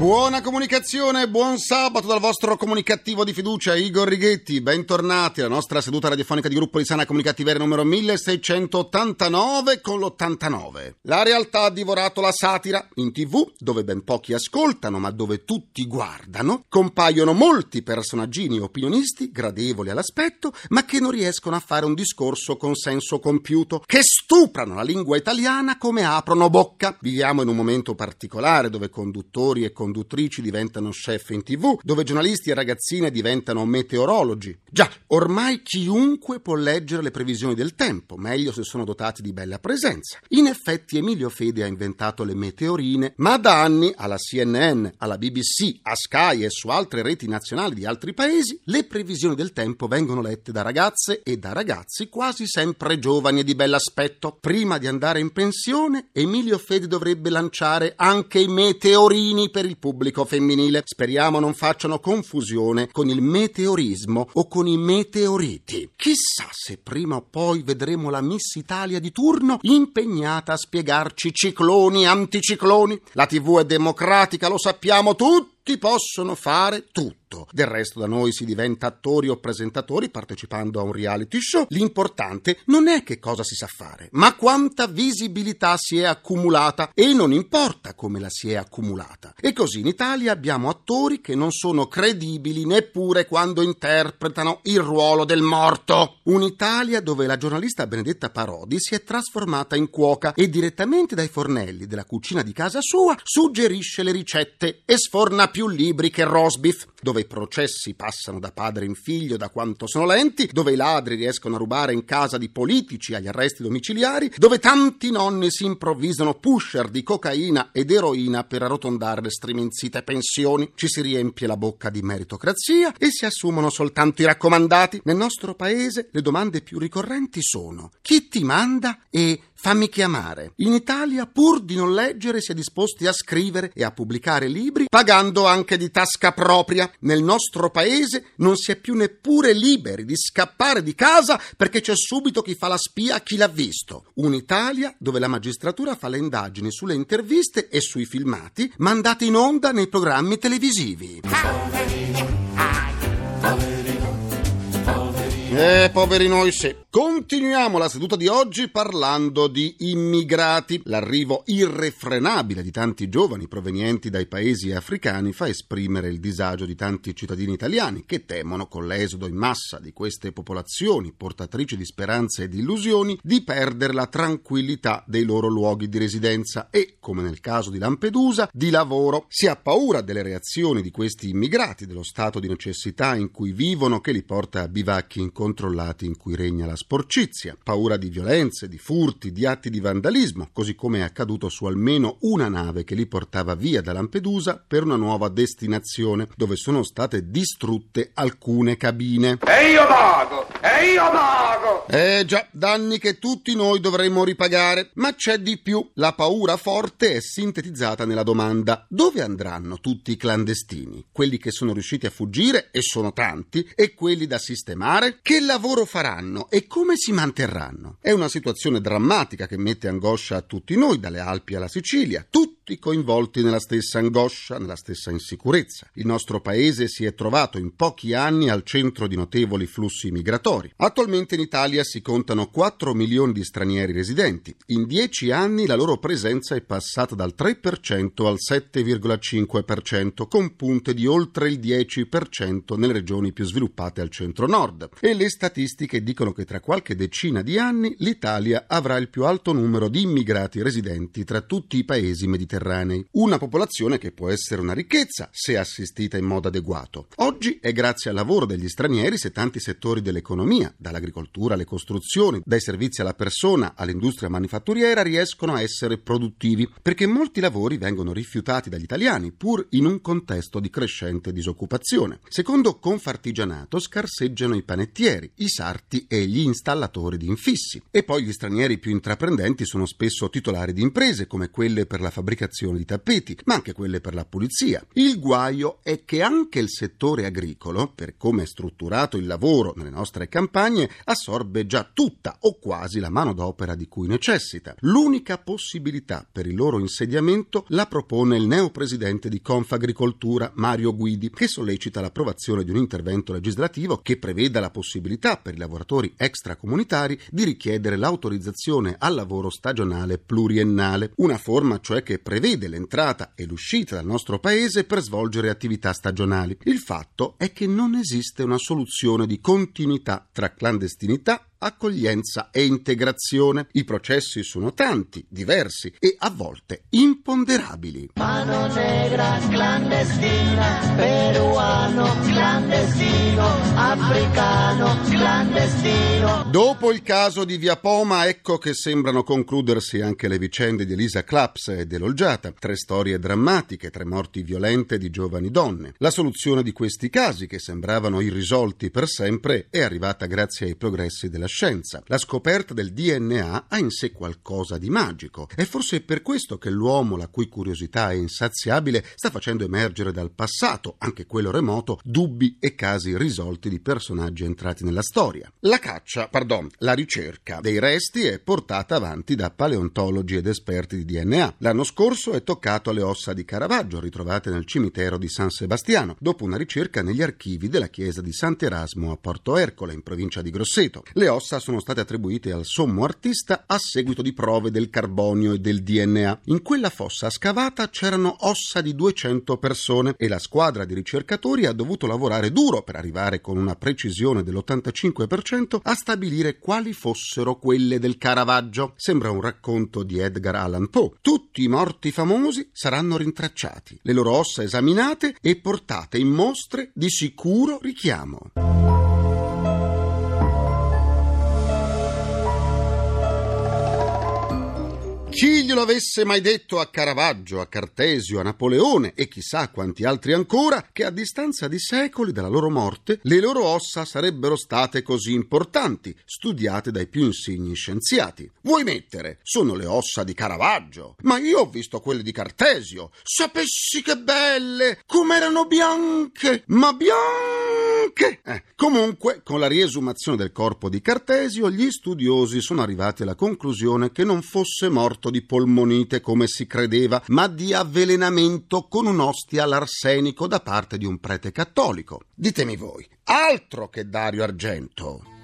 Buona comunicazione, buon sabato dal vostro comunicativo di fiducia Igor Righetti. Bentornati alla nostra seduta radiofonica di gruppo di sana comunicativeria numero 1689 con l'89. La realtà ha divorato la satira. In tv, dove ben pochi ascoltano, ma dove tutti guardano, compaiono molti personaggini opinionisti, gradevoli all'aspetto, ma che non riescono a fare un discorso con senso compiuto, che stuprano la lingua italiana come aprono bocca. Viviamo in un momento particolare dove conduttori e conduttori conduttrici diventano chef in tv, dove giornalisti e ragazzine diventano meteorologi. Già, ormai chiunque può leggere le previsioni del tempo, meglio se sono dotati di bella presenza. In effetti Emilio Fede ha inventato le meteorine, ma da anni alla CNN, alla BBC, a Sky e su altre reti nazionali di altri paesi, le previsioni del tempo vengono lette da ragazze e da ragazzi quasi sempre giovani e di bell'aspetto. Prima di andare in pensione, Emilio Fede dovrebbe lanciare anche i meteorini per il pubblico femminile. Speriamo non facciano confusione con il meteorismo o con i meteoriti. Chissà se prima o poi vedremo la Miss Italia di turno impegnata a spiegarci cicloni anticicloni. La TV è democratica, lo sappiamo tutti, possono fare tutto. Del resto da noi si diventa attori o presentatori partecipando a un reality show. L'importante non è che cosa si sa fare, ma quanta visibilità si è accumulata e non importa come la si è accumulata. E così in Italia abbiamo attori che non sono credibili neppure quando interpretano il ruolo del morto. Un'Italia dove la giornalista Benedetta Parodi si è trasformata in cuoca e direttamente dai fornelli della cucina di casa sua suggerisce le ricette e sforna più libri che rosbif, dove i processi passano da padre in figlio da quanto sono lenti, dove i ladri riescono a rubare in casa di politici agli arresti domiciliari, dove tanti nonni si improvvisano pusher di cocaina ed eroina per arrotondare le striminzite pensioni, ci si riempie la bocca di meritocrazia e si assumono soltanto i raccomandati. Nel nostro paese le domande più ricorrenti sono chi ti manda e Fammi chiamare. In Italia, pur di non leggere, si è disposti a scrivere e a pubblicare libri, pagando anche di tasca propria. Nel nostro paese non si è più neppure liberi di scappare di casa perché c'è subito chi fa la spia a chi l'ha visto. Un'Italia dove la magistratura fa le indagini sulle interviste e sui filmati mandati in onda nei programmi televisivi. Eh, poveri noi sì. Continuiamo la seduta di oggi parlando di immigrati. L'arrivo irrefrenabile di tanti giovani provenienti dai paesi africani fa esprimere il disagio di tanti cittadini italiani che temono, con l'esodo in massa di queste popolazioni portatrici di speranze e di illusioni, di perdere la tranquillità dei loro luoghi di residenza e, come nel caso di Lampedusa, di lavoro. Si ha paura delle reazioni di questi immigrati, dello stato di necessità in cui vivono che li porta a bivacchi incontrollati in cui regna la sporcizia, paura di violenze, di furti, di atti di vandalismo, così come è accaduto su almeno una nave che li portava via da Lampedusa per una nuova destinazione, dove sono state distrutte alcune cabine. E io vago! E io vago! Eh già, danni che tutti noi dovremmo ripagare. Ma c'è di più. La paura forte è sintetizzata nella domanda: dove andranno tutti i clandestini? Quelli che sono riusciti a fuggire, e sono tanti, e quelli da sistemare? Che lavoro faranno e come si manterranno? È una situazione drammatica che mette angoscia a tutti noi, dalle Alpi alla Sicilia, tutti coinvolti nella stessa angoscia, nella stessa insicurezza. Il nostro paese si è trovato in pochi anni al centro di notevoli flussi migratori. Attualmente in Italia si contano 4 milioni di stranieri residenti. In 10 anni la loro presenza è passata dal 3% al 7,5%, con punte di oltre il 10% nelle regioni più sviluppate al centro-nord. E le statistiche dicono che tra qualche decina di anni l'Italia avrà il più alto numero di immigrati residenti tra tutti i paesi mediterranei mediterranei. Una popolazione che può essere una ricchezza se assistita in modo adeguato. Oggi è grazie al lavoro degli stranieri se tanti settori dell'economia, dall'agricoltura alle costruzioni, dai servizi alla persona all'industria manifatturiera, riescono a essere produttivi, perché molti lavori vengono rifiutati dagli italiani, pur in un contesto di crescente disoccupazione. Secondo Confartigianato scarseggiano i panettieri, i sarti e gli installatori di infissi. E poi gli stranieri più intraprendenti sono spesso titolari di imprese, come quelle per la fabbricazione di tappeti, ma anche quelle per la pulizia. Il guaio è che anche il settore agricolo, per come è strutturato il lavoro nelle nostre campagne, assorbe già tutta o quasi la manodopera di cui necessita. L'unica possibilità per il loro insediamento la propone il neopresidente di Confagricoltura, Mario Guidi, che sollecita l'approvazione di un intervento legislativo che preveda la possibilità per i lavoratori extracomunitari di richiedere l'autorizzazione al lavoro stagionale pluriennale, una forma cioè che prevede l'entrata e l'uscita dal nostro paese per svolgere attività stagionali. Il fatto è che non esiste una soluzione di continuità tra clandestinità accoglienza e integrazione. I processi sono tanti, diversi e a volte imponderabili. Mano negra clandestina, peruano clandestino, africano clandestino. Dopo il caso di Via Poma, ecco che sembrano concludersi anche le vicende di Elisa Claps e dell'Olgiata. Tre storie drammatiche, tre morti violente di giovani donne. La soluzione di questi casi, che sembravano irrisolti per sempre, è arrivata grazie ai progressi della scienza. La scoperta del DNA ha in sé qualcosa di magico. È forse per questo che l'uomo, la cui curiosità è insaziabile, sta facendo emergere dal passato, anche quello remoto, dubbi e casi risolti di personaggi entrati nella storia. La caccia, pardon, la ricerca dei resti è portata avanti da paleontologi ed esperti di DNA. L'anno scorso è toccato alle ossa di Caravaggio ritrovate nel cimitero di San Sebastiano, dopo una ricerca negli archivi della chiesa di Sant'Erasmo a Porto Ercole, in provincia di Grosseto. Le ossa sono state attribuite al sommo artista a seguito di prove del carbonio e del DNA. In quella fossa scavata c'erano ossa di 200 persone e la squadra di ricercatori ha dovuto lavorare duro per arrivare con una precisione dell'85% a stabilire quali fossero quelle del Caravaggio. Sembra un racconto di Edgar Allan Poe. Tutti i morti famosi saranno rintracciati, le loro ossa esaminate e portate in mostre di sicuro richiamo. Chi glielo avesse mai detto a Caravaggio, a Cartesio, a Napoleone e chissà quanti altri ancora che a distanza di secoli dalla loro morte le loro ossa sarebbero state così importanti, studiate dai più insigni scienziati. Vuoi mettere? Sono le ossa di Caravaggio, ma io ho visto quelle di Cartesio. Sapessi che belle! Com'erano bianche! Ma bianche! Eh, comunque, con la riesumazione del corpo di Cartesio, gli studiosi sono arrivati alla conclusione che non fosse morto di polmonite come si credeva, ma di avvelenamento con un'ostia all'arsenico da parte di un prete cattolico. Ditemi voi, altro che Dario Argento.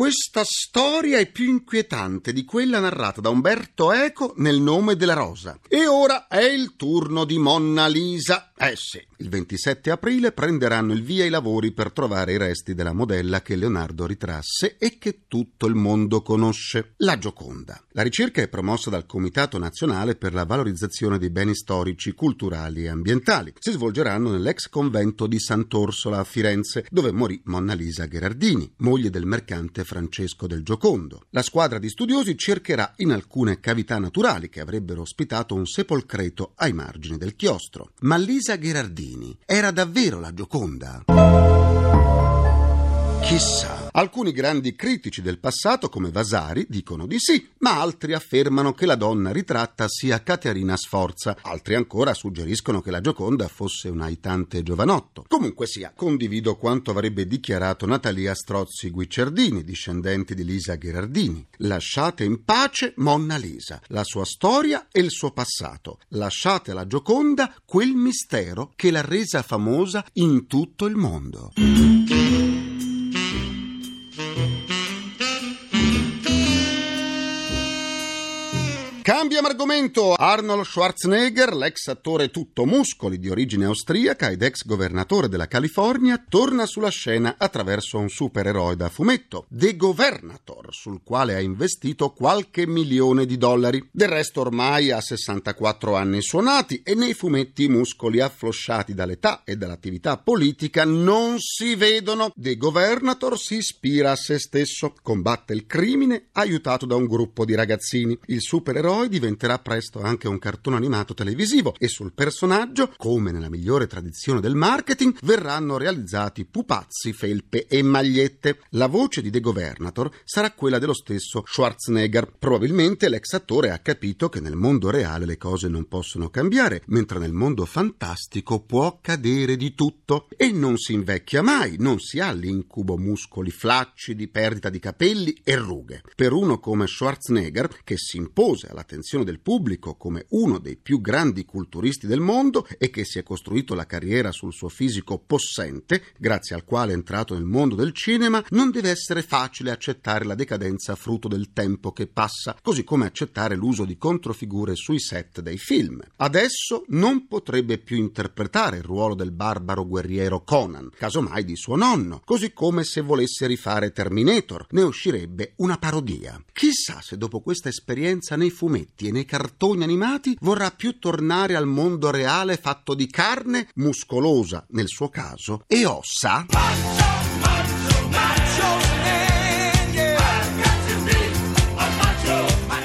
Questa storia è più inquietante di quella narrata da Umberto Eco nel nome della rosa. E ora è il turno di Monna Lisa. Eh sì, il 27 aprile prenderanno il via i lavori per trovare i resti della modella che Leonardo ritrasse e che tutto il mondo conosce, la Gioconda. La ricerca è promossa dal Comitato Nazionale per la valorizzazione dei beni storici, culturali e ambientali. Si svolgeranno nell'ex convento di Sant'Orsola a Firenze, dove morì Monna Lisa Gherardini, moglie del mercante Francesco del Giocondo. La squadra di studiosi cercherà in alcune cavità naturali che avrebbero ospitato un sepolcreto ai margini del chiostro. Ma Lisa Gherardini era davvero la Gioconda? Chissà. Alcuni grandi critici del passato, come Vasari, dicono di sì, ma altri affermano che la donna ritratta sia Caterina Sforza. Altri ancora suggeriscono che la Gioconda fosse un aitante giovanotto. Comunque sia, condivido quanto avrebbe dichiarato Natalia Strozzi Guicciardini, discendente di Lisa Gherardini. Lasciate in pace Monna Lisa, la sua storia e il suo passato. Lasciate alla Gioconda quel mistero che l'ha resa famosa in tutto il mondo. Cambiamo argomento. Arnold Schwarzenegger, l'ex attore tutto muscoli di origine austriaca ed ex governatore della California, torna sulla scena attraverso un supereroe da fumetto, The Governator, sul quale ha investito qualche milione di dollari. Del resto ormai ha 64 anni suonati e nei fumetti i muscoli afflosciati dall'età e dall'attività politica non si vedono. The Governator si ispira a se stesso, combatte il crimine aiutato da un gruppo di ragazzini. Il supereroe poi diventerà presto anche un cartone animato televisivo e sul personaggio, come nella migliore tradizione del marketing, verranno realizzati pupazzi, felpe e magliette. La voce di The Governator sarà quella dello stesso Schwarzenegger. Probabilmente l'ex attore ha capito che nel mondo reale le cose non possono cambiare, mentre nel mondo fantastico può accadere di tutto. E non si invecchia mai, non si ha l'incubo muscoli flaccidi, perdita di capelli e rughe. Per uno come Schwarzenegger, che si impose alla all'attenzione del pubblico come uno dei più grandi culturisti del mondo e che si è costruito la carriera sul suo fisico possente, grazie al quale è entrato nel mondo del cinema, non deve essere facile accettare la decadenza frutto del tempo che passa, così come accettare l'uso di controfigure sui set dei film. Adesso non potrebbe più interpretare il ruolo del barbaro guerriero Conan, casomai di suo nonno, così come se volesse rifare Terminator, ne uscirebbe una parodia. Chissà se dopo questa esperienza nei fumetti fumetti e nei cartoni animati vorrà più tornare al mondo reale fatto di carne, muscolosa nel suo caso, e ossa.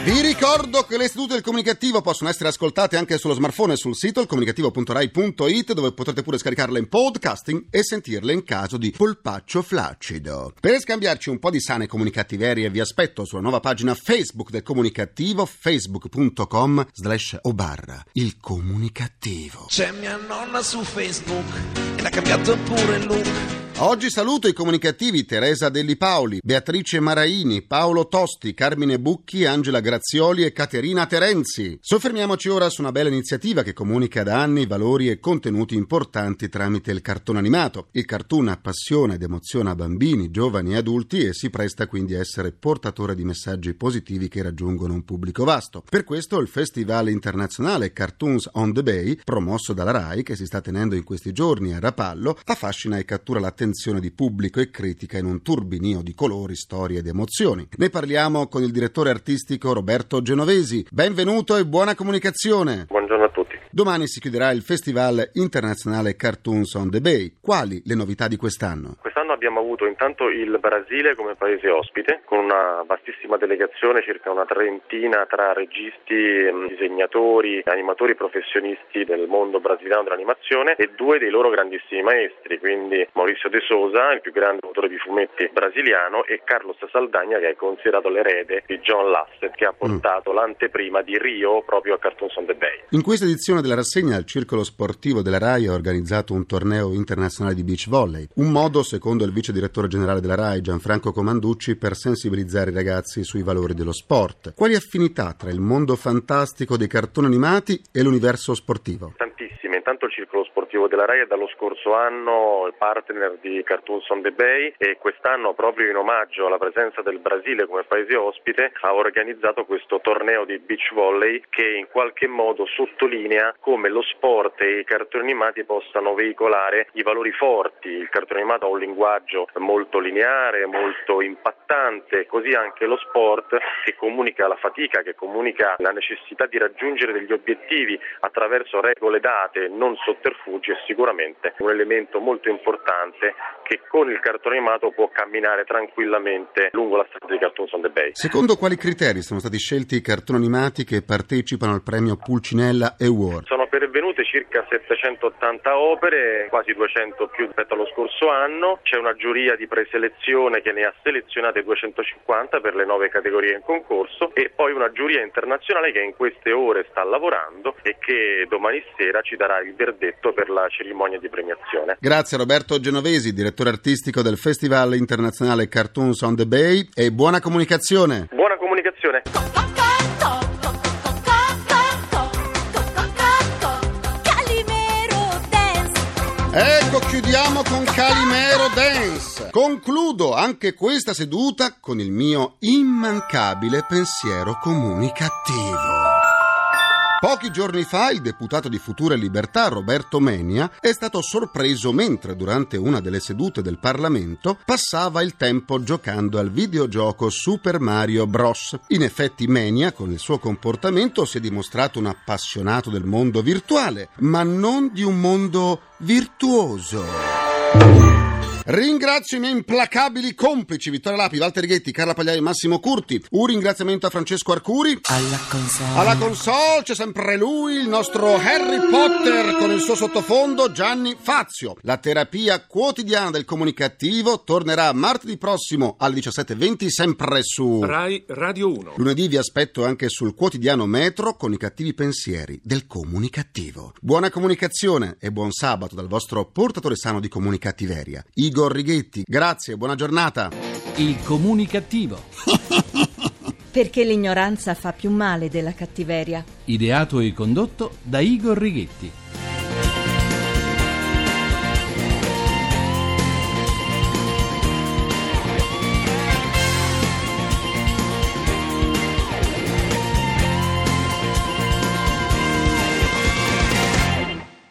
Vi ricordo che le sedute del comunicativo possono essere ascoltate anche sullo smartphone e sul sito comunicativo.rai.it dove potrete pure scaricarle in podcasting e sentirle in caso di polpaccio flaccido. Per scambiarci un po' di sane comunicattiverie vi aspetto sulla nuova pagina Facebook del comunicativo facebook.com slash o barra il comunicativo. C'è mia nonna su Facebook e l'ha cambiato pure il look. Oggi saluto i comunicativi Teresa Delli Paoli, Beatrice Maraini, Paolo Tosti, Carmine Bucchi, Angela Grazioli e Caterina Terenzi. Soffermiamoci ora su una bella iniziativa che comunica da anni valori e contenuti importanti tramite il cartone animato. Il cartoon appassiona ed emoziona bambini, giovani e adulti e si presta quindi a essere portatore di messaggi positivi che raggiungono un pubblico vasto. Per questo il Festival internazionale Cartoons on the Bay, promosso dalla RAI, che si sta tenendo in questi giorni a Rapallo, affascina e cattura l'attenzione l'attenzione di pubblico e critica in un turbinio di colori, storie ed emozioni. Ne parliamo con il direttore artistico Roberto Genovesi. Benvenuto e buona comunicazione. Buongiorno a tutti. Domani si chiuderà il Festival internazionale Cartoons on the Bay. Quali le novità di quest'anno? Quest'anno abbiamo avuto intanto il Brasile come paese ospite, con una vastissima delegazione, circa una trentina tra registi, mm, disegnatori, animatori professionisti del mondo brasiliano dell'animazione e due dei loro grandissimi maestri, quindi Maurizio De Souza, il più grande autore di fumetti brasiliano, e Carlos Saldagna, che è considerato l'erede di John Lasset, che ha portato mm. l'anteprima di Rio proprio a Cartoons on the Bay. In questa edizione della rassegna il Circolo Sportivo della RAI ha organizzato un torneo internazionale di beach volley, un modo, secondo il vice direttore generale della RAI, Gianfranco Comanducci, per sensibilizzare i ragazzi sui valori dello sport. Quali affinità tra il mondo fantastico dei cartoni animati e l'universo sportivo? Tantissime. Il Circolo Sportivo Sportivo della RAI è dallo scorso anno partner di Cartoons on the Bay e quest'anno proprio in omaggio alla presenza del Brasile come paese ospite ha organizzato questo torneo di beach volley che in qualche modo sottolinea come lo sport e i cartoni animati possano veicolare i valori forti. Il cartone animato ha un linguaggio molto lineare, molto impattante, così anche lo sport che comunica la fatica, che comunica la necessità di raggiungere degli obiettivi attraverso regole date, non sotterfugi oggi è sicuramente un elemento molto importante che con il cartone animato può camminare tranquillamente lungo la strada di Cartoons on the Bay. Secondo quali criteri sono stati scelti i cartoni animati che partecipano al premio Pulcinella Award? Sono pervenute circa 780 opere, quasi 200 più rispetto allo scorso anno. C'è una giuria di preselezione che ne ha selezionate 250 per le nove categorie in concorso e poi una giuria internazionale che in queste ore sta lavorando e che domani sera ci darà il verdetto per la cerimonia di premiazione. Grazie Roberto Genovesi, direttore artistico del Festival internazionale Cartoons on the Bay e buona comunicazione. Buona comunicazione. Ecco, chiudiamo con Calimero Dance. Concludo anche questa seduta con il mio immancabile pensiero comunicativo. Pochi giorni fa il deputato di Futura Libertà Roberto Menia è stato sorpreso mentre durante una delle sedute del Parlamento passava il tempo giocando al videogioco Super Mario Bros. In effetti Menia con il suo comportamento si è dimostrato un appassionato del mondo virtuale, ma non di un mondo virtuoso. Ringrazio i miei implacabili complici Vittorio Lapi, Walter Ghetti, Carla Pagliai e Massimo Curti. Un ringraziamento a Francesco Arcuri. Alla console. Alla console c'è sempre lui, il nostro Harry Potter con il suo sottofondo Gianni Fazio. La terapia quotidiana del comunicativo tornerà martedì prossimo alle 17.20 sempre su Rai Radio 1. Lunedì vi aspetto anche sul quotidiano Metro con i cattivi pensieri del comunicativo. Buona comunicazione e buon sabato dal vostro portatore sano di comunicattiveria. Igor Righetti, grazie, buona giornata. Il comunicativo. Perché l'ignoranza fa più male della cattiveria. Ideato e condotto da Igor Righetti.